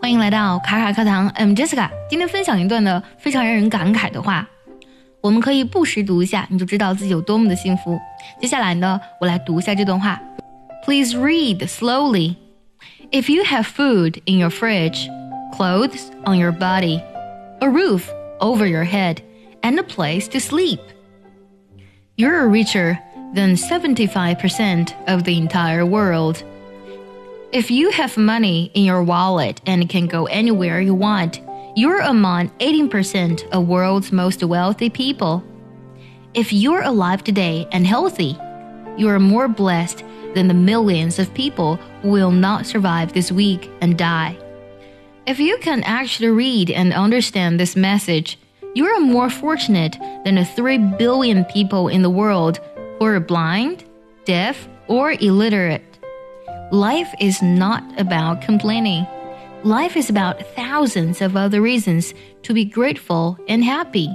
欢迎来到卡卡课堂，I'm Jessica。今天分享一段的非常让人感慨的话，我们可以不时读一下，你就知道自己有多么的幸福。接下来呢，我来读一下这段话。Please read slowly. If you have food in your fridge, clothes on your body, a roof over your head, and a place to sleep, you're richer than 75% of the entire world. If you have money in your wallet and can go anywhere you want, you're among 18% of world's most wealthy people. If you're alive today and healthy, you are more blessed than the millions of people who will not survive this week and die. If you can actually read and understand this message, you are more fortunate than the 3 billion people in the world who are blind, deaf, or illiterate. Life is not about complaining. Life is about thousands of other reasons to be grateful and happy.